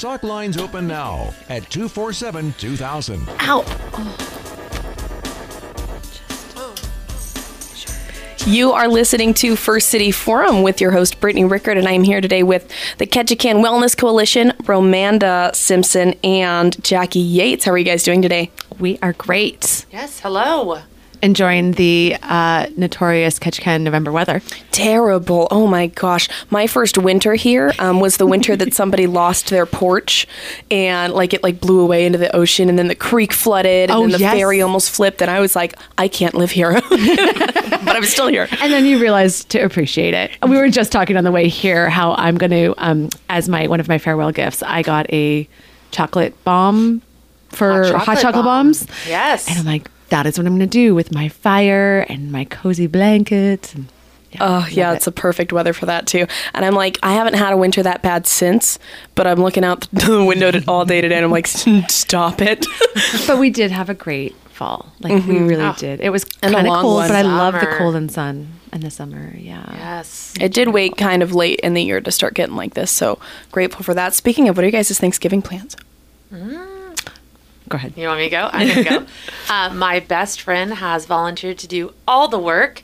Talk lines open now at 247 2000. Ow. You are listening to First City Forum with your host, Brittany Rickard, and I am here today with the Ketchikan Wellness Coalition, Romanda Simpson, and Jackie Yates. How are you guys doing today? We are great. Yes, hello. Enjoying the uh, notorious Ketchikan November weather. Terrible. Oh my gosh. My first winter here um, was the winter that somebody lost their porch and like it like blew away into the ocean and then the creek flooded and Oh, then the yes. ferry almost flipped and I was like, I can't live here. but I'm still here. And then you realize to appreciate it. We were just talking on the way here how I'm going to, um, as my one of my farewell gifts, I got a chocolate bomb for hot chocolate, chocolate bomb. bombs. Yes. And I'm like, that is what I'm going to do with my fire and my cozy blanket. And, Oh yeah, love it's a perfect weather for that too. And I'm like, I haven't had a winter that bad since, but I'm looking out the window all day today, and I'm like, stop it. But we did have a great fall. Like we mm-hmm. really oh. did. It was kind of long cold, one. but I love the cold and sun in the summer. Yeah. Yes. it did wait kind of late in the year to start getting like this, so grateful for that. Speaking of, what are you guys' Thanksgiving plans? Mm. Go ahead. You want me to go? I'm going to go. uh, my best friend has volunteered to do all the work.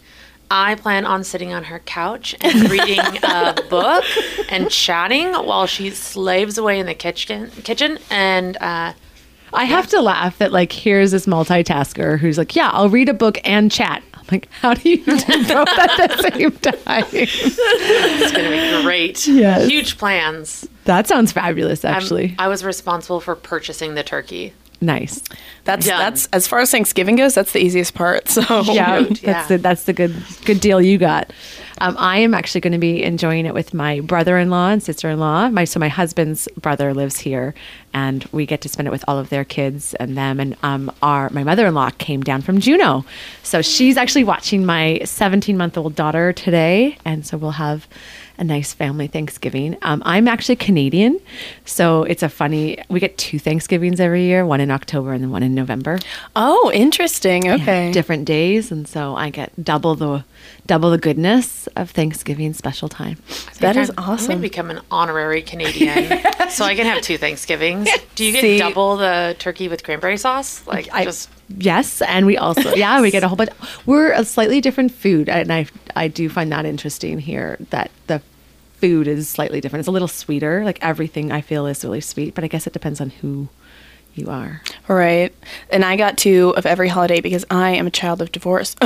I plan on sitting on her couch and reading a book and chatting while she slaves away in the kitchen. Kitchen and uh, I have to laugh that like here's this multitasker who's like, yeah, I'll read a book and chat. I'm like, how do you do both at the same time? it's going to be great. Yes. Huge plans. That sounds fabulous, I'm- actually. I was responsible for purchasing the turkey. Nice. That's Done. that's as far as Thanksgiving goes, that's the easiest part. So Yeah, that's yeah. the that's the good good deal you got. Um, I am actually going to be enjoying it with my brother-in-law and sister-in-law. My so my husband's brother lives here, and we get to spend it with all of their kids and them. And um, our my mother-in-law came down from Juneau, so she's actually watching my 17-month-old daughter today, and so we'll have a nice family Thanksgiving. Um, I'm actually Canadian, so it's a funny. We get two Thanksgivings every year, one in October and then one in November Oh, interesting. Okay. different days, and so I get double the double the goodness of Thanksgiving special time. That is I'm- I'm going awesome. to become an honorary Canadian so I can have two Thanksgivings. Do you get See- double the turkey with cranberry sauce? Like, I just yes, and we also yeah we get a whole bunch. We're a slightly different food, and I I do find that interesting here that the food is slightly different. It's a little sweeter. Like everything I feel is really sweet, but I guess it depends on who you are. Right. And I got two of every holiday because I am a child of divorce.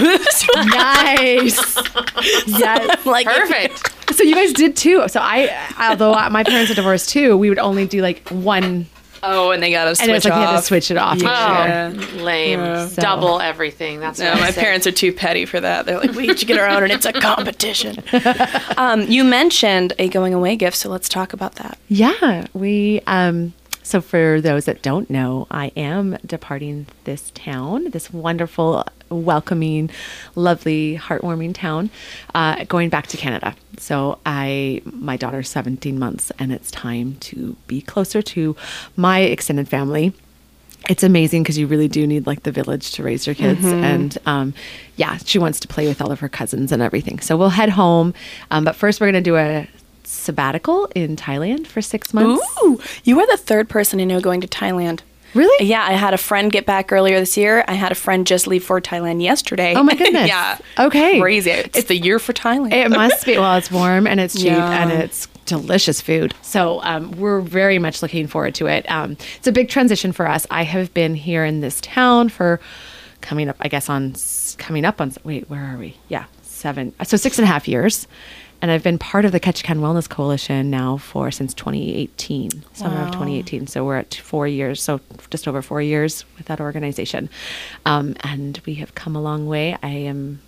Nice. yes. like perfect. So you guys did too. So I, although my parents are divorced too, we would only do like one, Oh, and they got to switch and it was like they had to off. switch it off. each Yeah. year. Oh, lame. So- Double everything. That's No, I my say. parents are too petty for that. They're like, we each get our own, and it's a competition. um, you mentioned a going away gift, so let's talk about that. Yeah, we. Um, so for those that don't know, I am departing this town, this wonderful, welcoming, lovely, heartwarming town, uh, going back to Canada. So I, my daughter's 17 months, and it's time to be closer to my extended family. It's amazing because you really do need like the village to raise your kids, and um, yeah, she wants to play with all of her cousins and everything. So we'll head home, um, but first we're gonna do a sabbatical in Thailand for six months. Ooh, you are the third person I know going to Thailand. Really? Yeah, I had a friend get back earlier this year. I had a friend just leave for Thailand yesterday. Oh my goodness. yeah. Okay. Crazy. It's, the year for Thailand. It must be. Well, it's warm and it's cheap Yeah. and it's delicious food. So um, we're very much looking forward to it. Um, it's a big transition for us. I have been here in this town for coming up, I guess, on coming up on, wait, where are we? Yeah, seven. So six and a half years. And I've been part of the Ketchikan Wellness Coalition now for since 2018, summer of 2018. So we're at four years, so just over four years with that organization. Um, and we have come a long way. I am,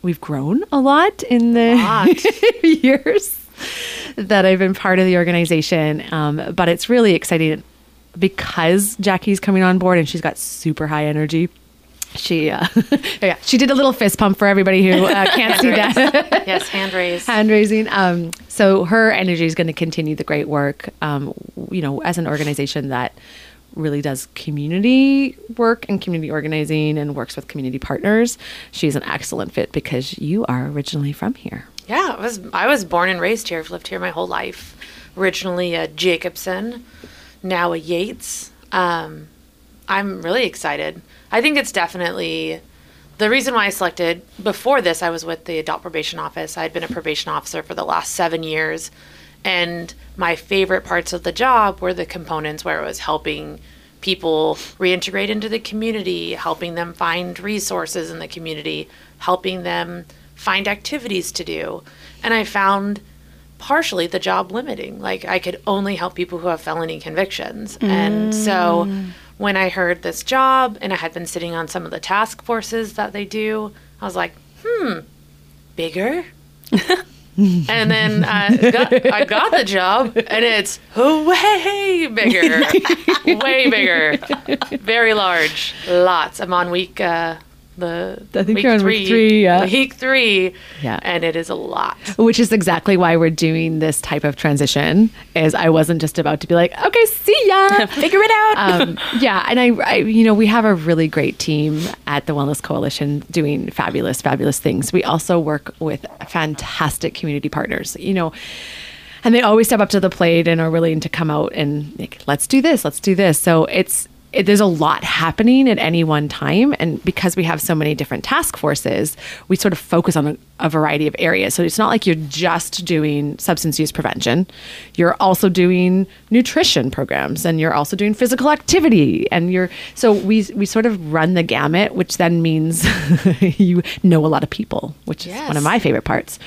we've grown a lot in the Lot. years that I've been part of the organization. Um, but it's really exciting because Jackie's coming on board and she's got super high energy. She, uh, yeah, she did a little fist pump for everybody who uh, can't see that yes, hand raised. hand raising. Um, so her energy is going to continue the great work. Um, you know, as an organization that really does community work and community organizing and works with community partners, she's an excellent fit because you are originally from here. Yeah, I was I was born and raised here. I've lived here my whole life. Originally a Jacobson, now a Yates. Um, I'm really excited. I think it's definitely the reason why I selected. Before this, I was with the adult probation office. I'd been a probation officer for the last seven years, and my favorite parts of the job were the components where it was helping people reintegrate into the community, helping them find resources in the community, helping them find activities to do. And I found partially the job limiting. Like I could only help people who have felony convictions. And so mm. When I heard this job and I had been sitting on some of the task forces that they do, I was like, hmm, bigger? and then I got, I got the job, and it's way bigger, way bigger, very large, lots. I'm on week uh, the I think you're on week three, yeah. week three, Yeah. and it is a lot. which is exactly why we're doing this type of transition is i wasn't just about to be like okay see ya Figure it out. um, yeah and I, I you know we have a really great team at the wellness coalition doing fabulous fabulous things we also work with fantastic community partners you know and they always step up to the plate and are willing to come out and like let's do this let's do this so it's it, there's a lot happening at any one time and because we have so many different task forces we sort of focus on a, a variety of areas. So it's not like you're just doing substance use prevention. You're also doing nutrition programs and you're also doing physical activity and you're so we we sort of run the gamut which then means you know a lot of people which is one of my favorite parts.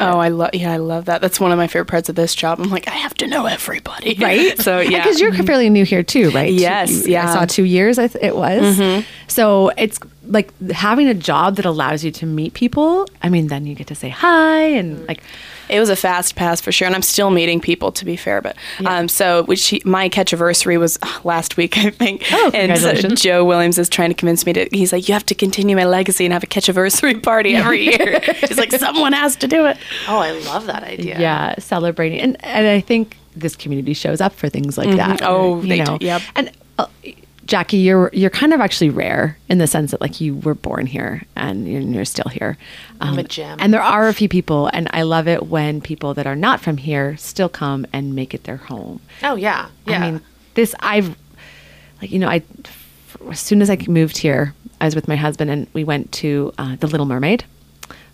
Oh, I love yeah, I love that. That's one of my favorite parts of this job. I'm like, I have to know everybody, right? So yeah, because you're mm-hmm. fairly new here too, right? Yes, You- yeah. I saw two years. I th- it was. Mm-hmm. So it's like having a job that allows you to meet people. I mean, then you get to say hi and like. It was a fast pass for sure, and I'm still meeting people. To be fair, but um, so which he, my catch anniversary was uh, last week, I think. Oh, and so. Joe Williams is trying to convince me to. He's like, you have to continue my legacy and have a catch anniversary party every year. he's like, someone has to do it. Oh, I love that idea. yeah, celebrating and and I think this community shows up for things like that. Oh, you they know. do. Yep. And uh, Jackie, you're you're kind of actually rare in the sense that like you were born here and you're, you're still here. Um, I'm a gem. And there are a few people, and I love it when people that are not from here still come and make it their home. Oh yeah. Yeah. I mean, this I've like you know I as soon as I moved here, I was with my husband and we went to uh, the Little Mermaid,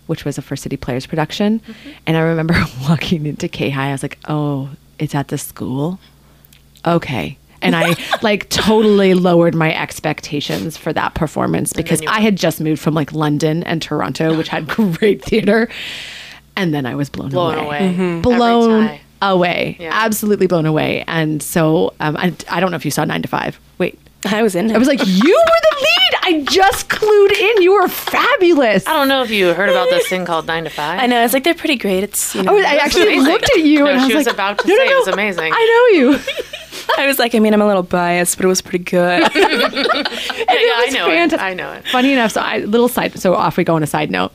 which was a First City Players production, and I remember walking into Kayhi. I was like, oh, it's at the school, okay. And I like totally lowered my expectations for that performance because I had just moved from like London and Toronto, which had great theater, and then I was blown, blown away. Every blown time. away Yeah. absolutely blown away and so um, I, I don't know if you saw nine to five wait I was in it. i was like you were the lead i just clued in you were fabulous I don't know if you heard about this thing called Nine to Five. I know. I was like, they're pretty great. It's you I, know. was- I actually amazing. looked at you No, and I was was like, about to "No, no, say it no, was amazing." I know you. I was like, I mean, I'm a little biased, but it was pretty good. yeah, I know fanta- it. I know it. Funny enough, so I little side. So off we go on a side note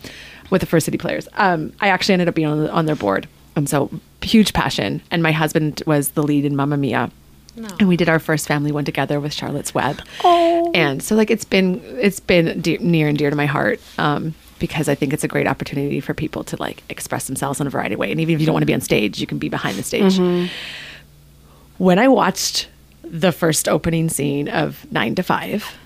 with the First City players. Um, I actually ended up being on, the, on their board, and so huge passion. And my husband was the lead in Mamma Mia. And we did our first family one together with Charlotte's Web. Oh. And so like it's been it's been de- near and dear to my heart um, because I think it's a great opportunity for people to like express themselves in a variety of ways. And even if you don't want to be on stage, you can be behind the stage. When I watched the first opening scene of Nine to Five,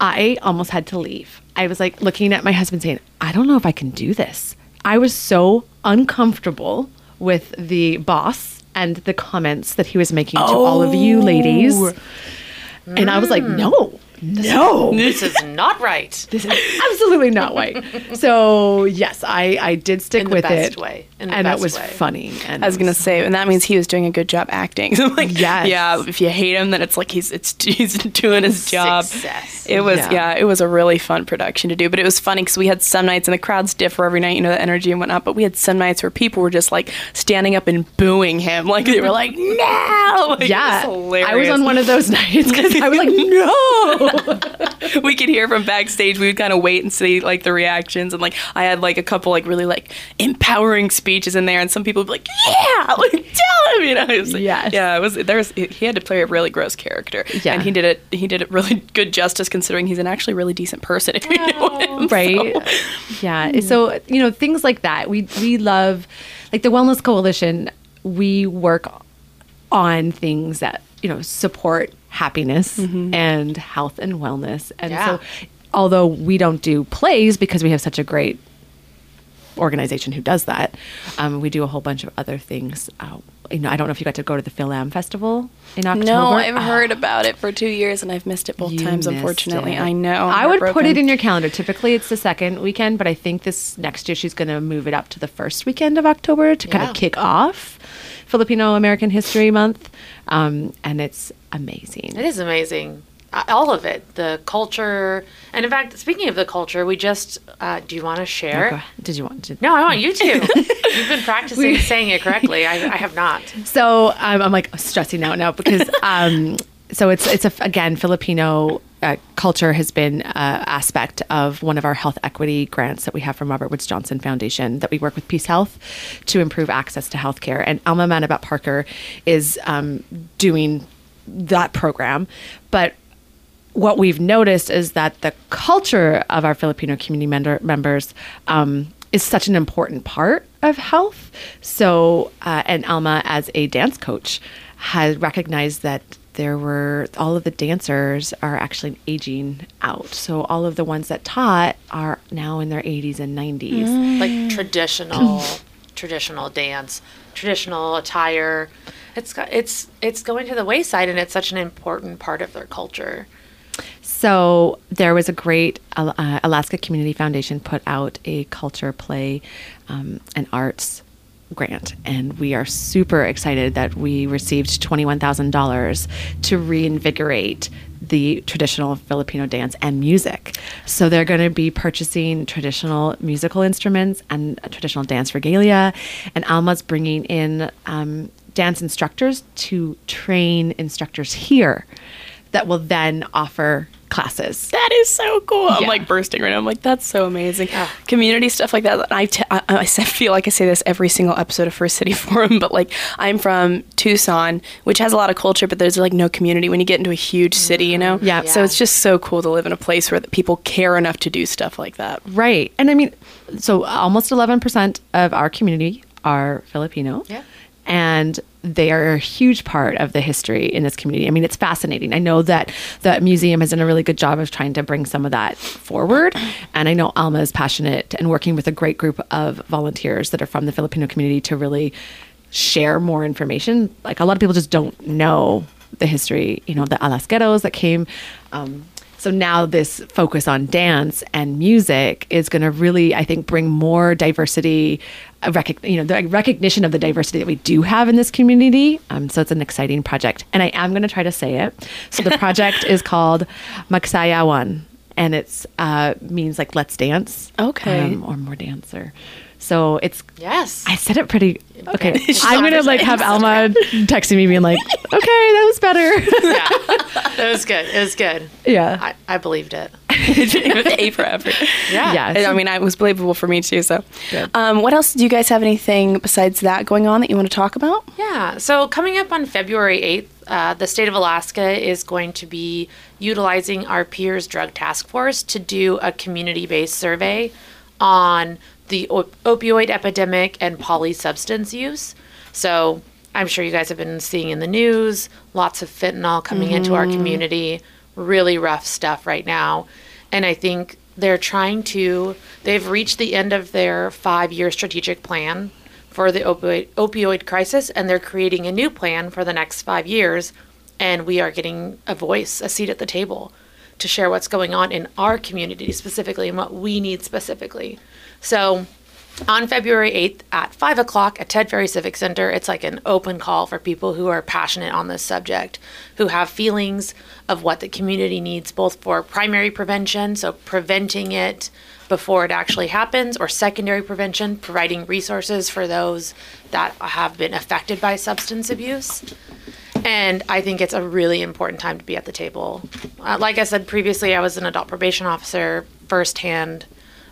I almost had to leave. I was like looking at my husband saying, I don't know if I can do this. I was so uncomfortable with the boss and the comments that he was making to all of you ladies. And I was like, mm. no, no, This is not right. this is absolutely not white. So yes, I, I did stick In the with best it. way. In the and best it was way. funny. And I was it gonna say, and that means he was doing a good job acting. So I'm like, Yes. yeah. If you hate him, then it's like he's it's he's doing his job. Success. It was Yeah. yeah. it was a really fun production to do. But it was funny because we had some nights and the crowds differ every night, you know, the energy and whatnot. But we had some nights where people were just like standing up and booing him, like they were like, no, Like, it yeah, was hilarious. I was on one of those nights because I was like, no. we could hear from backstage. We would kind of wait and see like the reactions, and like I had like a couple like really like empowering speeches in there, and some people would be like, "Yeah, like tell him," you know. It was, like- Yes. yeah. It was there was he had to play a really gross character, Yeah. and he did it. He did it really good justice considering he's an actually really decent person. If you know oh. him, right so. yeah hmm. so you know things like that we we love like the wellness coalition we work on things that you know support happiness and health and wellness. And Yeah. so, although we don't do plays because we have such a great organization who does that, um, we do a whole bunch of other things. Uh, you know, I don't know if you got to go to the Phil Am Festival in October. No, I've heard about it for two years and I've missed it both You times, unfortunately. it. I know. I'm I would put it in your calendar. Typically, it's the second weekend, but I think this next year she's going to move it up to the first weekend of October to kind of kick off Filipino American History Month. Um, and it's amazing. It is amazing. Uh, All of it, the culture, and in fact, speaking of the culture, we just. Uh, do you want to share? go. Did you want to? No, I want you to. You've been practicing saying it correctly. I, I have not. So um, I'm like stressing out now because um, so it's it's a, again Filipino uh, culture has been uh, aspect of one of our health equity grants that we have from Robert Woods Johnson Foundation that we work with Peace Health to improve access to healthcare. And Alma Manabat Parker is um, doing that program, but what we've noticed is that the culture of our Filipino community member, members um, is such an important part of health. So, uh, and Alma, as a dance coach, has recognized that there were all of the dancers are actually aging out. So, all of the ones that taught are now in their 80s and 90s. Like traditional, traditional dance, traditional attire. It's got, it's it's going to the wayside, and it's such an important part of their culture. So there was a great uh, Alaska Community Foundation put out a culture play um, and arts grant, and we are super excited that we received twenty one thousand dollars to reinvigorate the traditional Filipino dance and music. So they're going to be purchasing traditional musical instruments and traditional dance regalia, and Alma's bringing in um, dance instructors to train instructors here that will then offer classes. That is so cool. I'm like bursting right now. I'm like, that's so amazing. Community stuff like that. I, t- I, I feel like I say this every single episode of First City Forum, but like I'm from Tucson, which has a lot of culture, but there's like no community when you get into a huge city, you know? Yeah. So it's just so cool to live in a place where the people care enough to do stuff like that. Right. And I mean, so almost 11% of our community are Filipino. Yeah. And they are a huge part of the history in this community. I mean, it's fascinating. I know that the museum has done a really good job of trying to bring some of that forward. And I know Alma is passionate and working with a great group of volunteers that are from the Filipino community to really share more information. Like a lot of people just don't know the history, you know, the Alaskeros that came. Um, so now this focus on dance and music is going to really, I think, bring more diversity, uh, you know, the recognition of the diversity that we do have in this community. Um, so it's an exciting project, and I am going to try to say it. So the project is called Magsayawan, and it's uh, means like let's dance, Okay. um, or more dancer. So it's Yes. I said it pretty okay. She's I'm gonna like have. Alma texting me being like, okay, that was better. yeah. It was good. It was good. yeah. I, I believed it. It was A for effort. Yeah. Yeah. I- I mean, it was believable for me too. So, um, what else? Do you guys have anything besides that going on that you want to talk about? Yeah. So coming up on February 8th, uh, the state of Alaska is going to be utilizing our Peers Drug Task Force to do a community based survey on the op- opioid epidemic and polysubstance use. So I'm sure you guys have been seeing in the news lots of fentanyl coming into our mm-hmm. community, really rough stuff right now. And I think they're trying to, they've reached the end of their five year strategic plan for the opioid, opioid crisis, and they're creating a new plan for the next five years. And we are getting a voice, a seat at the table to share what's going on in our community specifically and what we need specifically. So, on February 8th at 5 o'clock at Ted Ferry Civic Center, it's like an open call for people who are passionate on this subject, who have feelings of what the community needs, both for primary prevention, so preventing it before it actually happens, or secondary prevention, providing resources for those that have been affected by substance abuse. And I think it's a really important time to be at the table. Uh, like I said previously, I was an adult probation officer firsthand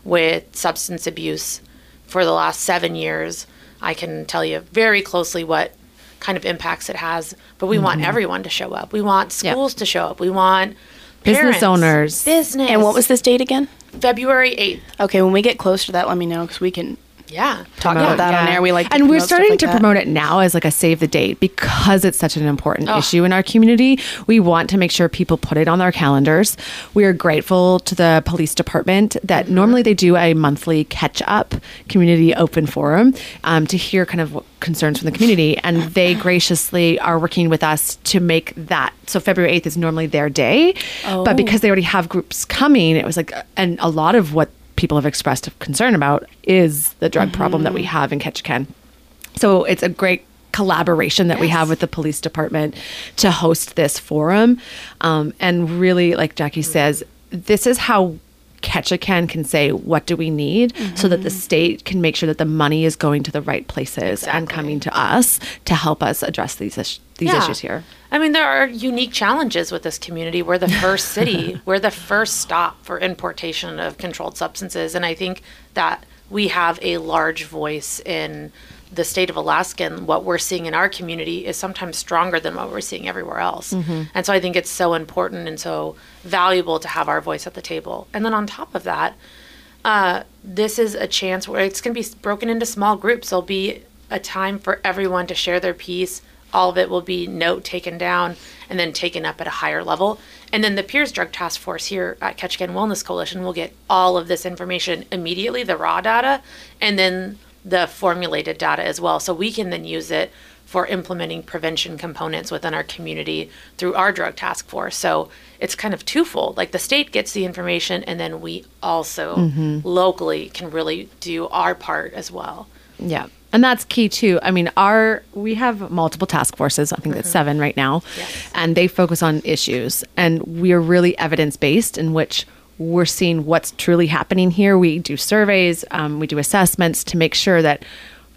with substance abuse for the last seven years. I can tell you very closely what kind of impacts it has, but we want mm-hmm. everyone to show up. We want Yep. schools to show up. We want Business owners. business. And what was this date again? February 8th? Okay, when we get close to that, let me know because we can Yeah. talk promote about that on air. We like, to and we're starting like to that. promote it now as like a save the date because it's such an important Oh. issue in our community. We want to make sure people put it on their calendars. We are grateful to the police department that Mm-hmm. normally they do a monthly catch up community open forum um, to hear kind of what concerns from the community, and they graciously are working with us to make that. So February eighth is normally their day, Oh. but because they already have groups coming, it was like, and a lot of what people have expressed concern about is the drug problem that we Mm-hmm. have in Ketchikan. So it's a great collaboration that we have with the police department to host this forum. Um, and really, like Jackie says, this is how Ketchikan can say, what do we need so that the mm-hmm. state can make sure that the money is going to the right places and coming to us to help us address these, is- these Yeah. issues here. I mean, there are unique challenges with this community. We're the first city, we're the first stop for importation of controlled substances. And I think that we have a large voice in the state of Alaska. And what we're seeing in our community is sometimes stronger than what we're seeing everywhere else. And so I think it's so important and so valuable to have our voice at the table. And then on top of that, uh, this is a chance where it's going to be broken into small groups. There'll be a time for everyone to share their piece. All of it will be note taken down and then taken up at a higher level. And then the Peers Drug Task Force here at Ketchikan Wellness Coalition will get all of this information immediately, the raw data, and then the formulated data as well. So we can then use it for implementing prevention components within our community through our drug task force. So it's kind of twofold. Like the state gets the information, and then we also mm-hmm. locally can really do our part as well. Yeah. And that's key too. I mean, our we have multiple task forces. I think that's mm-hmm. seven right now, Yes. and they focus on issues. And we are really evidence based, in which we're seeing what's truly happening here. We do surveys, um, we do assessments to make sure that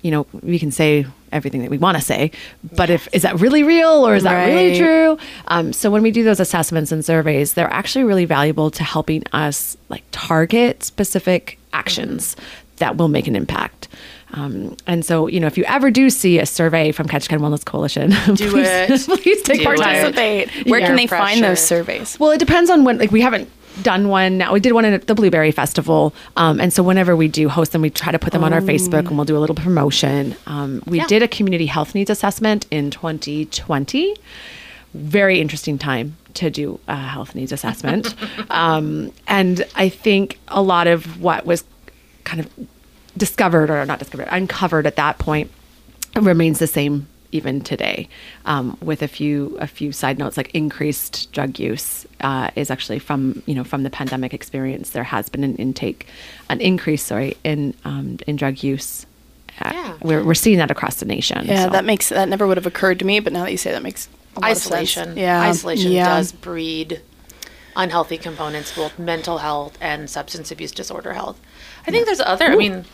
you know we can say everything that we want to say. But if is that really real or is that really true? Um, so when we do those assessments and surveys, they're actually really valuable to helping us like target specific actions that will make an impact. Um, and so, you know, if you ever do see a survey from Ketchikan Wellness Coalition, Do please, it. please take Do part. it. Participate. Where Yeah. can they Peer find those surveys? Well, it depends on when. Like, we haven't done one now. We did one at the Blueberry Festival, um, and so whenever we do host them, we try to put them on our Facebook, and we'll do a little promotion. Um, we Yeah. did a community health needs assessment in 2020. Very interesting time to do a health needs assessment, um, and I think a lot of what was kind of discovered or not discovered, uncovered at that point remains the same even today, um, with a few a few side notes like increased drug use uh, is actually from you know from the pandemic experience. There has been an intake, an increase, sorry, in um, in drug use. Uh, Yeah. we're we're seeing that across the nation. Yeah, so. that makes that never would have occurred to me, but now that you say that makes a lot Of Isolation. sense. Yeah, Isolation yeah. does breed unhealthy components, both mental health and substance abuse disorder health. I think there's other. I mean,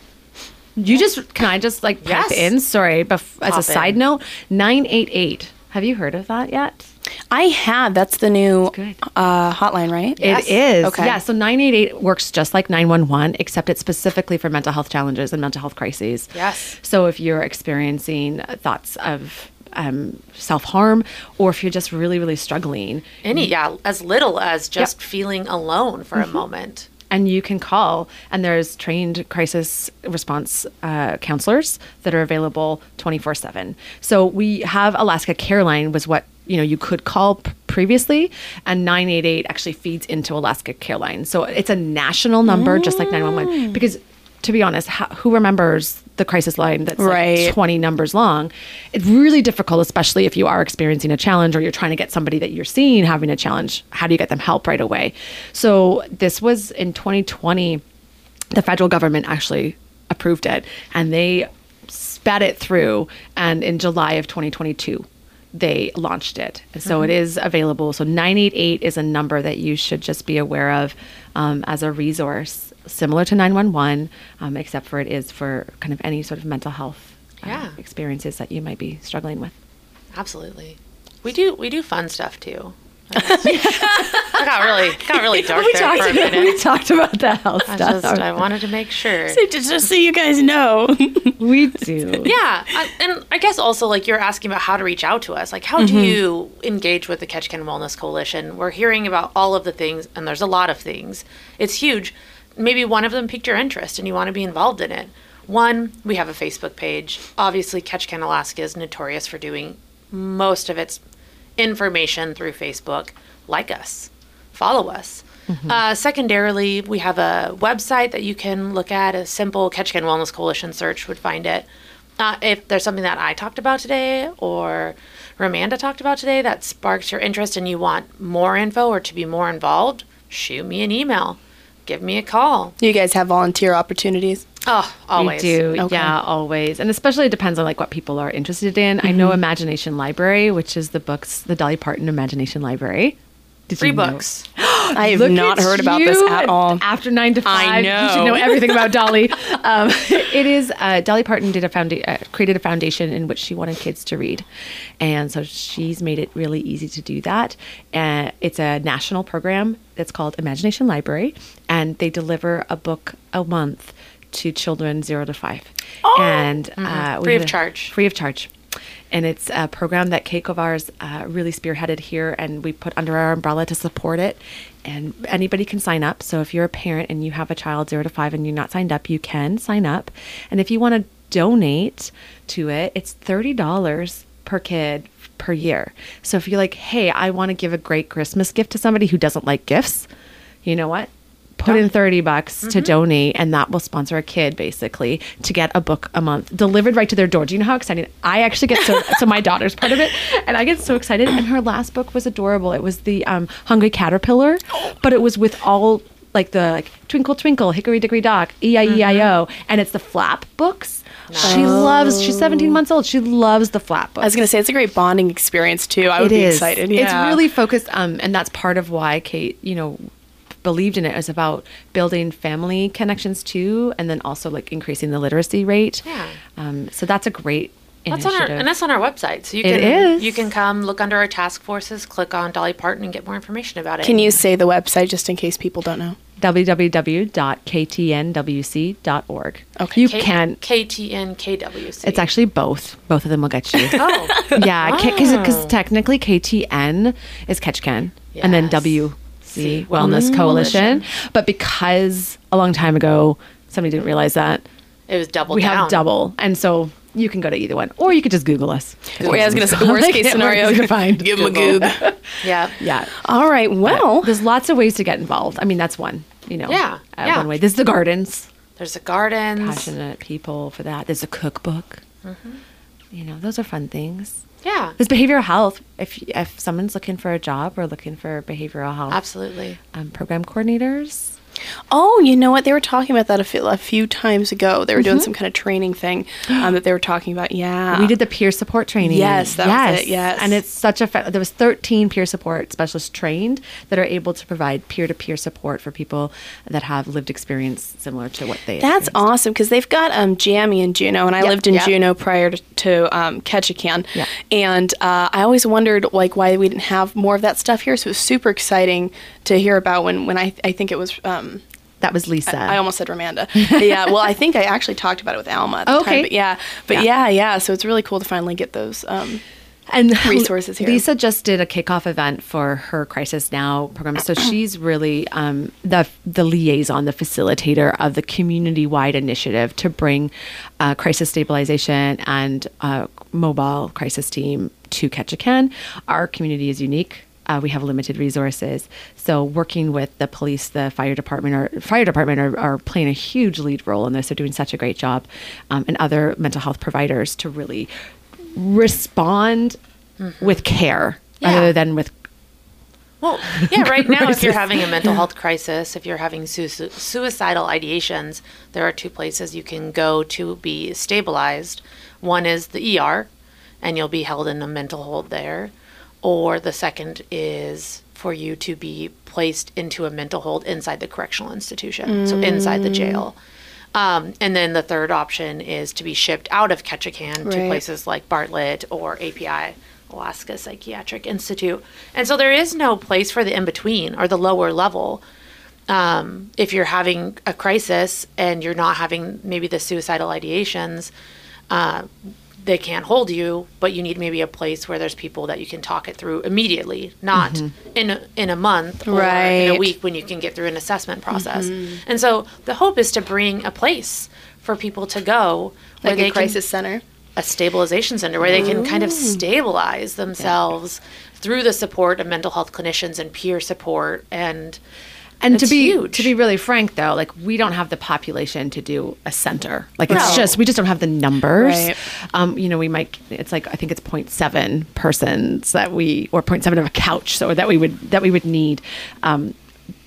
You just can I just like pipe Yes. in? Sorry, bef- as a side in. note, nine eight eight. Have you heard of that yet? I have. That's the new uh, hotline, right? It is. Okay. Yeah. So 988 works just like 911, except it's specifically for mental health challenges and mental health crises. Yes. So if you're experiencing thoughts of um, self harm, or if you're just really, really struggling, any yeah, as little as just Yep. feeling alone for a moment. And you can call and there's trained crisis response uh, counselors that are available 24-7 so we have alaska care line was what you know you could call p- previously and 988 actually feeds into alaska care line. So it's a national number just like 911 because to be honest how, who remembers the crisis line that's Right. like 20 numbers long? It's really difficult especially if you are experiencing a challenge or you're trying to get somebody that you're seeing having a challenge. How do you get them help right away? So this was in 2020 the federal government actually approved it and they sped it through and in july of 2022 they launched it. So it is available. So 988 is a number that you should just be aware of um, as a resource similar to 911 um, except for it is for kind of any sort of mental health uh, Yeah. experiences that you might be struggling with Absolutely. We do we do fun stuff too. I got really got really dark there for a minute. we talked about the health I stuff just I wanted to make sure. Just, just so you guys know. we do Yeah, I, and I guess also like you're asking about how to reach out to us. Like, how do you engage with the Ketchikan Wellness Coalition? We're hearing about all of the things, and there's a lot of things. It's huge. Maybe one of them piqued your interest, and you want to be involved in it. One, we have a Facebook page. Obviously, Ketchikan, Alaska is notorious for doing most of its information through Facebook. Like us, follow us. Uh, secondarily, we have a website that you can look at. A simple Ketchikan Wellness Coalition search would find it. Uh, if there's something that I talked about today or Romanda talked about today that sparks your interest and you want more info or to be more involved, shoot me an email. Give me a call. You guys have volunteer opportunities. Oh, always. We do, Okay. yeah, always, and especially it depends on like what people are interested in. I know mm-hmm. Imagination Library, which is the books, the Dolly Parton Imagination Library. Did Free know? books. I have Look not heard about this at all. After nine to I five, you should know. know everything about Dolly. Um, it is uh, Dolly Parton did a founda- uh, created a foundation in which she wanted kids to read, and so she's made it really easy to do that. And it's a national program that's called Imagination Library, and they deliver a book a month to children zero to five, and uh, Mm-hmm. Free of charge. Free of charge. And it's a program that Kate Kovars uh, really spearheaded here, and we put under our umbrella to support it. And anybody can sign up. So if you're a parent and you have a child zero to five and you're not signed up, you can sign up. And if you want to donate to it, it's thirty dollars per kid per year. So if you're like, hey, I want to give a great Christmas gift to somebody who doesn't like gifts, you know what? Put in 30 bucks to donate, and that will sponsor a kid basically to get a book a month delivered right to their door. Do you know how exciting? I actually get so, so my daughter's part of it, and I get so excited. And her last book was adorable. It was the um, Hungry Caterpillar, but it was with all like the like, Twinkle Twinkle, Hickory Dickory Dock, E I E I O, and it's the flap books. She loves, she's 17 months old. She loves the flap books. I was gonna say it's a great bonding experience too. I would It be is. excited. It's really focused, um, and that's part of why Kate, you know, believed in it. It was about building family connections too, and then also like increasing the literacy rate. Yeah. Um, so that's a great That's on initiative. our and that's on our website. So you can is. you can come look under our task forces, click on Dolly Parton, and get more information about it. Can you say the website just in case people don't know? www.ktnwc.org. Okay. You K- can. KTNKWC. It's actually both. Both of them will get you. oh yeah, because technically KTN is Ketchikan, and then Yes. WC See, Wellness Wellness Coalition. But because a long time ago somebody didn't realize that, it was double we down. have double, and so you can go to either one, or you could just Google us. Well, yeah, I was gonna say worst case scenario. to find. Give them a goog. Yeah. Yeah. All right. Well, There's lots of ways to get involved. I mean, that's one. You know. Yeah, uh, yeah. One way. There's the gardens. There's the gardens. Passionate people for that. There's a cookbook. Mm-hmm. You know, those are fun things. Yeah. There's behavioral health. If if someone's looking for a job or looking for behavioral health, Absolutely. um, program coordinators. Oh, you know what? They were talking about that a few, a few times ago. They were doing some kind of training thing um, that they were talking about. Yeah. We did the peer support training. Yes, that was it, yes. and it's such a fa- there was 13 peer support specialists trained that are able to provide peer to peer support for people that have lived experience similar to what they. That's awesome because they've got um, JAMHI in Juneau, and I Yep, lived in yep. Juneau prior to, to um, Ketchikan. Yeah. And uh, I always wondered like why we didn't have more of that stuff here. So it was super exciting to hear about when when I I think it was. Um, That was Lisa. I almost said Romanda. yeah, well, I think I actually talked about it with Alma at the Okay. time. But yeah, but Yeah. yeah. yeah, So it's really cool to finally get those. Um, and resources here. Lisa just did a kickoff event for her Crisis Now program, so she's really um, the the liaison, the facilitator of the community wide initiative to bring uh, crisis stabilization and uh, mobile crisis team to Ketchikan. Our community is unique. Uh, we have limited resources, so working with the police, the fire department, or fire department are, are playing a huge lead role in this. They're doing such a great job, um, and other mental health providers to really respond with care Yeah. rather than with Well, yeah, right now, if you're having a mental health crisis, if you're having su- suicidal ideations, there are two places you can go to be stabilized. One is the ER, and you'll be held in a mental hold there. Or the second is for you to be placed into a mental hold inside the correctional institution, so inside the jail. Um, and then the third option is to be shipped out of Ketchikan to places like Bartlett or API, Alaska Psychiatric Institute. And so there is no place for the in between or the lower level. Um, if you're having a crisis and you're not having maybe the suicidal ideations, uh, they can't hold you, but you need maybe a place where there's people that you can talk it through immediately, not mm-hmm. in a, in a month or in a week when you can get through an assessment process. Mm-hmm. And so the hope is to bring a place for people to go where Like they a crisis can center. a stabilization center where they can kind of oh. stabilize themselves through the support of mental health clinicians and peer support and And to be huge. to be really frank though, like we don't have the population to do a center. Like it's just we just don't have the numbers. Right. Um, you know, we might it's like I think it's 0.7 persons that we or 0.7 of a couch so that we would that we would need. Um,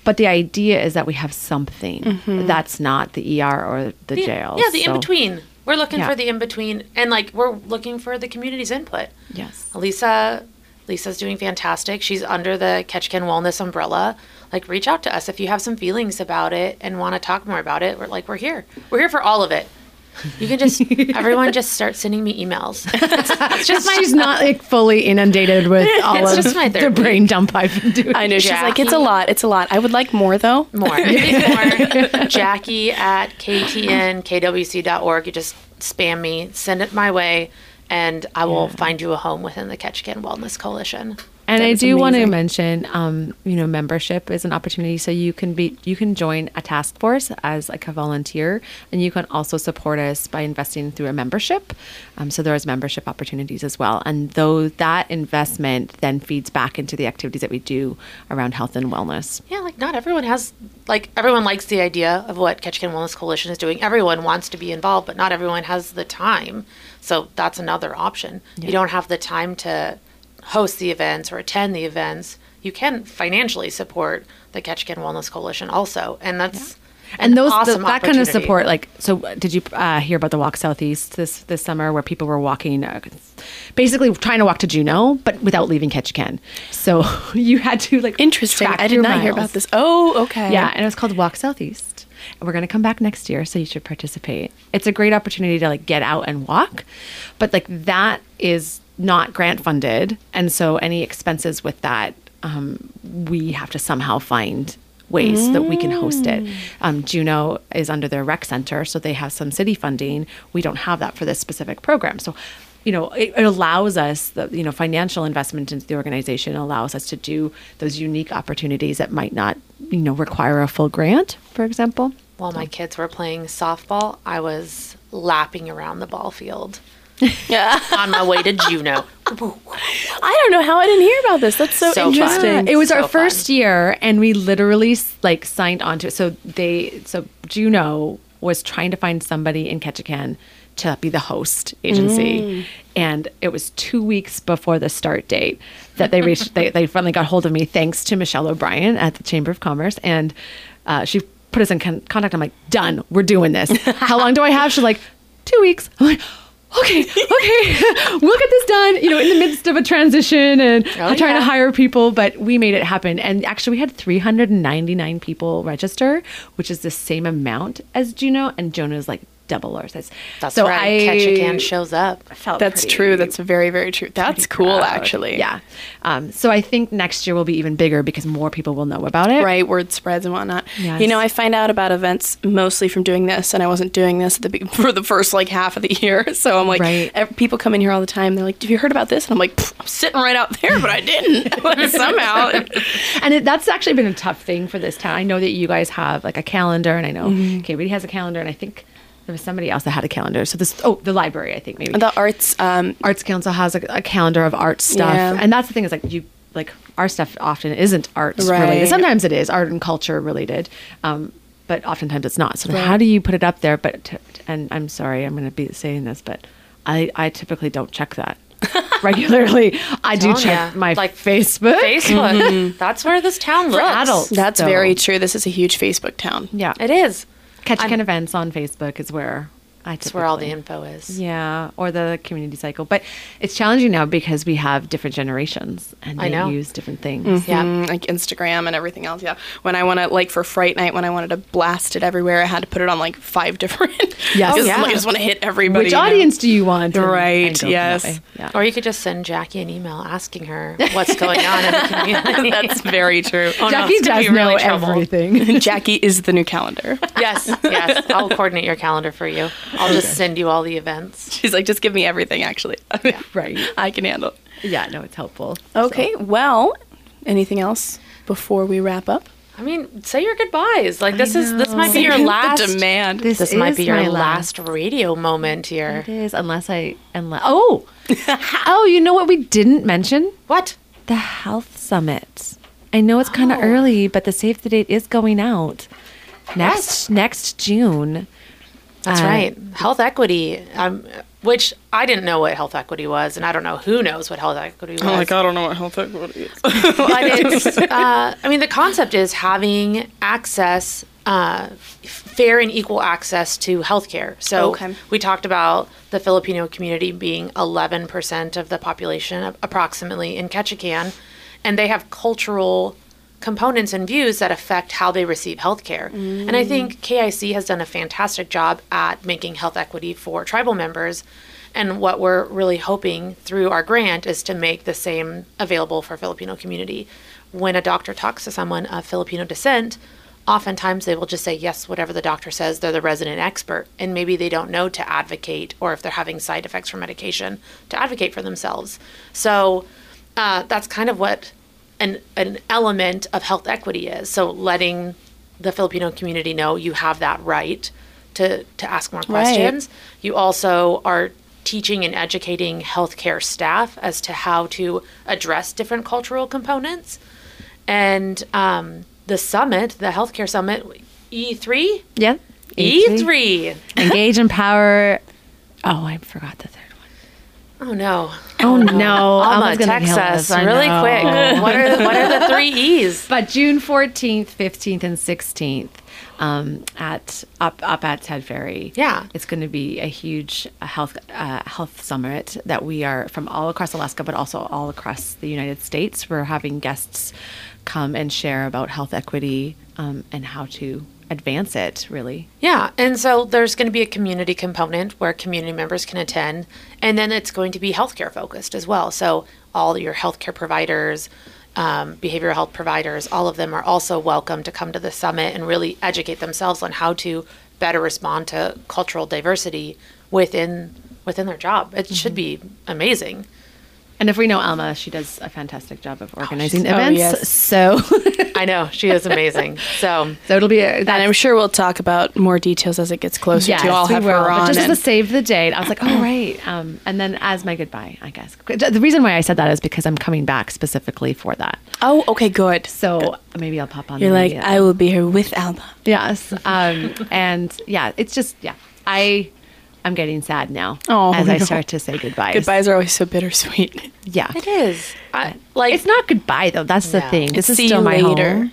but the idea is that we have something that's not the ER or the, the- jail. Yeah, the So- in between. We're looking Yeah. for the in between, and like we're looking for the community's input. Yes. Lisa, Lisa's doing fantastic. She's under the Ketchikan Wellness umbrella. Like, reach out to us if you have some feelings about it and want to talk more about it. We're like, we're here. We're here for all of it. You can just, everyone, just start sending me emails. It's, it's just my. She's not like fully inundated with all It's of just my the therapy. brain dump I've been doing. I know. She's like, it's a lot. It's a lot. I would like more though. more. more. Jackie at ktnkWC.org. You just spam me, send it my way, and I will find you a home within the Ketchikan Wellness Coalition. And That I do want to mention, um, you know, membership is an opportunity. So you can be, you can join a task force as like a volunteer, and you can also support us by investing through a membership. Um, so there's membership opportunities as well, and though that investment then feeds back into the activities that we do around health and wellness. Yeah, like not everyone has like everyone likes the idea of what Ketchikan Wellness Coalition is doing. Everyone wants to be involved, but not everyone has the time. So that's another option. You don't have the time to host the events or attend the events. You can financially support the Ketchikan Wellness Coalition also, and that's and an those awesome the, that kind of support like so did you uh, hear about the walk southeast this this summer where people were walking uh, basically trying to walk to juneau but without leaving ketchikan so you had to like Interesting. I did not hear about this. Oh, okay. yeah and it was called walk southeast and we're going to come back next year so you should participate it's a great opportunity to like get out and walk but like that is not grant funded. And so any expenses with that um, we have to somehow find ways that we can host it. Um, Juneau is under their rec center so they have some city funding. We don't have that for this specific program. So you know it, it allows us the you know financial investment into the organization allows us to do those unique opportunities that might not you know require a full grant for example. While my kids were playing softball, I was lapping around the ball field. on my way to Juneau. I don't know how I didn't hear about this. That's so, So fun. interesting. it was So our fun. first year and we literally like signed onto it so they so Juneau was trying to find somebody in ketchikan to be the host agency and it was two weeks before the start date that they reached they, they finally got hold of me thanks to michelle o'brien at the chamber of commerce and uh, she put us in con- contact i'm like done we're doing this how long do i have she's like two weeks i'm like okay okay. We'll get this done you know in the midst of a transition and oh, i'm trying to hire people but we made it happen. And actually we had 399 people register which is the same amount as Juneau and Juneau's like double our size That's so right. I Ketchikan shows up. felt That's pretty- true. That's very, very true. That's cool, proud. actually. yeah um, so i think next year will be even bigger because more people will know about it Right, word spreads and whatnot. Yes. You know, I find out about events mostly from doing this, and I wasn't doing this at the for the first like half of the year. So I'm like, Right. ev- people come in here all the time. They're like, "Have you heard about this?" And I'm like, "I'm sitting right out there, but I didn't Like, somehow." and it, that's actually been a tough thing for this town. I know that you guys have like a calendar, and I know Mm-hmm. Katie has a calendar, and I think there was somebody else that had a calendar. So this, oh, the library, I think maybe the arts, um, Arts Council has a, a calendar of art stuff, Yeah. and that's the thing is like you like our stuff often isn't arts Right. related. Sometimes it is art and culture related. Um, but oftentimes it's not. So Right. how do you put it up there? But t- and I'm sorry, I'm going to be saying this, but I I typically don't check that regularly. I do check ya. my Like, Facebook. Facebook. That's where this town looks. adults. that's very true. This is a huge Facebook town. Yeah, It is. Ketchikan I'm- events on Facebook is where I That's where all the info is. Yeah, or the community cycle. But it's challenging now because we have different generations and I they know. use different things. Yeah. Mm, like Instagram and everything else. Yeah. When I want to, like for Fright Night, when I wanted to blast it everywhere, I had to put it on like five different. Yes. Because, Oh, yeah. like, I just want to hit everybody. Which you know? audience do you want? And- Right, and go that yes. Yeah. Or you could just send Jackie an email asking her what's going on in the community. That's very true. Oh, Jackie it's gonna does be really know trouble. everything. Jackie is the new calendar. yes, yes. I'll coordinate your calendar for you. I'll just send you all the events. She's like, just give me everything, actually. right. I can handle it. Yeah, no, it's helpful. Okay, well, anything else before we wrap up? I mean, say your goodbyes. Like this is this might be your The last demand. This This might be your my last radio moment here. It is, unless I unless oh oh, oh, you know what we didn't mention? What? The health summit. I know it's kind of Oh. early, but the save the date is going out next Yes. next June. That's Uh, right. Health equity, um, which I didn't know what health equity was, and I don't know who knows what health equity was. Oh I don't know what health equity is. but it's, uh, I mean, the concept is having access, uh, fair and equal access to healthcare. So Okay. we talked about the Filipino community being 11% of the population, approximately, in Ketchikan, and they have cultural components and views that affect how they receive healthcare. And I think KIC has done a fantastic job at making health equity for tribal members. And what we're really hoping through our grant is to make the same available for Filipino community. When a doctor talks to someone of Filipino descent, oftentimes they will just say yes whatever the doctor says they're the resident expert and maybe they don't know to advocate or if they're having side effects from medication to advocate for themselves so uh, that's kind of what an, an element of health equity is so letting the filipino community know you have that right to, to ask more Right. questions you also are teaching and educating healthcare staff as to how to address different cultural components and um, the summit, the healthcare summit, E3, Yeah. E3. Engage, empower. Oh, I forgot the third. Oh no! Oh no, Alma, Alma's gonna text kill us I really quick. What are the, what are the three E's? But June fourteenth, fifteenth, and sixteenth, um, at up up at Ted Ferry. Yeah. it's going to be a huge health uh, health summit that we are from all across Alaska, but also all across the United States. We're having guests come and share about health equity um, and how to advance it. Really, Yeah, and so there's going to be a community component where community members can attend, and then it's going to be healthcare focused as well. So all your healthcare providers, um, behavioral health providers, all of them are also welcome to come to the summit and really educate themselves on how to better respond to cultural diversity within within their job. It should be amazing. and if we know Alma, she does a fantastic job of organizing oh, events. yes. So, I know she is amazing. So so it'll be a, and I'm sure we'll talk about more details as it gets closer Yes, to. I'll we have will. her But on. just to save the date, I was like, oh right. Um, and then as my goodbye, I guess. The reason why I said that is because I'm coming back specifically for that. oh, okay, good. So maybe I'll pop on. You're the like, media. I will be here with Alma. yes. Um, and yeah, it's just yeah. I I'm getting sad now Oh, as I start to say goodbyes. Goodbyes are always so bittersweet. Yeah, it is. I, like it's not goodbye though. That's the thing. This It's is see still you my later. home.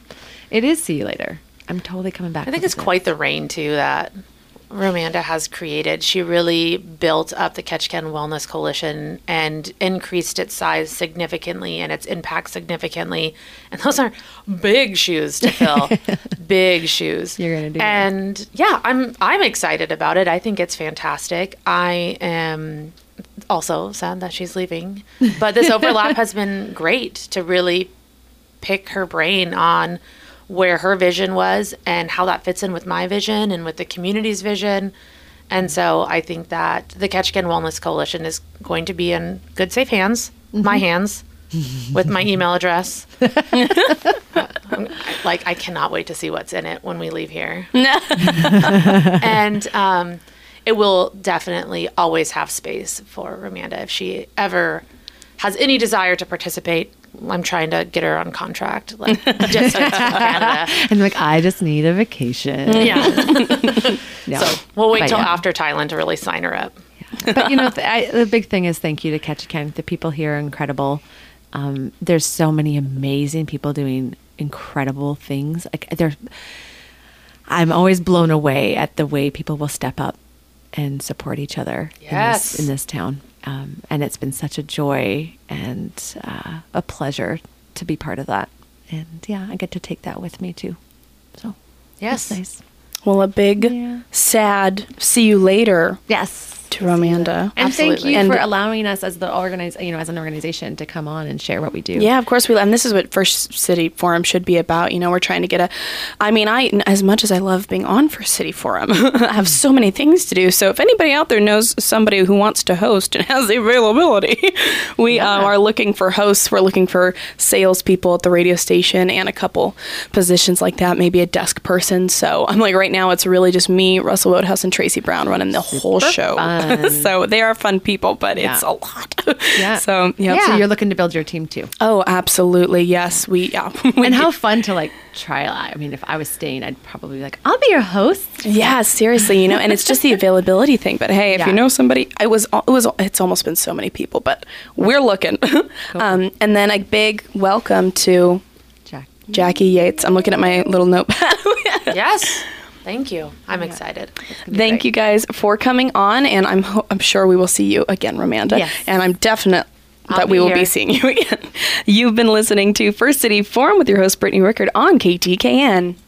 It is see you later. I'm totally coming back. I think it's visit. quite the reign too that Romanda has created. She really built up the Ketchikan Wellness Coalition and increased its size significantly and its impact significantly. And those are big shoes to fill. big shoes. You're gonna do that. And yeah, I'm I'm excited about it. I think it's fantastic. I am also sad that she's leaving. But this overlap has been great to really pick her brain on where her vision was and how that fits in with my vision and with the community's vision. And so I think that the Ketchikan Wellness Coalition is going to be in good, safe hands, my hands, with my email address. like, I cannot wait to see what's in it when we leave here. and um, it will definitely always have space for Romanda if she ever has any desire to participate. I'm trying to get her on contract, like just so Canada. And like I just need a vacation. Yeah, No. so we'll wait But till yeah. after Thailand to really sign her up. but you know, th- I, the big thing is thank you to Ketchikan. The people here are incredible. Um, there's so many amazing people doing incredible things. Like they're, I'm always blown away at the way people will step up and support each other Yes. in, this, in this town. Um, and it's been such a joy and uh, a pleasure to be part of that. And yeah, I get to take that with me too. So Yes, nice. Well, a big, Yeah. sad see you later Yes. To Romanda. And thank you And- for allowing us as the organize, you know, as an organization to come on and share what we do. Yeah, of course we. And this is what First City Forum should be about. You know, we're trying to get a. I mean, I as much as I love being on First City Forum, I have so many things to do. So if anybody out there knows somebody who wants to host and has the availability, we um, are looking for hosts. We're looking for salespeople at the radio station and a couple positions like that. Maybe a desk person. So I'm like, right now it's really just me, Russell Wodehouse, and Tracy Brown running the whole show. fun. so they are fun people, but it's a lot. Yeah. So yeah. So you're looking to build your team too. Oh, absolutely. Yes, we. Yeah. We And do. how fun to like try. I mean, if I was staying, I'd probably be like, I'll be your host. Yeah, seriously, you know, and it's just the availability thing. But hey, if Yeah. you know somebody, I was, it was, it's almost been so many people, but we're looking. um, and then a big welcome to Jack. Jackie Yates. I'm looking at my little notepad. Yes. Thank you. I'm excited. Thank you guys for coming on, and I'm ho- I'm sure we will see you again, Romanda. Yes. And I'm definite I'll that we will here. be seeing you again. You've been listening to First City Forum with your host Brittany Rickard on KTKN.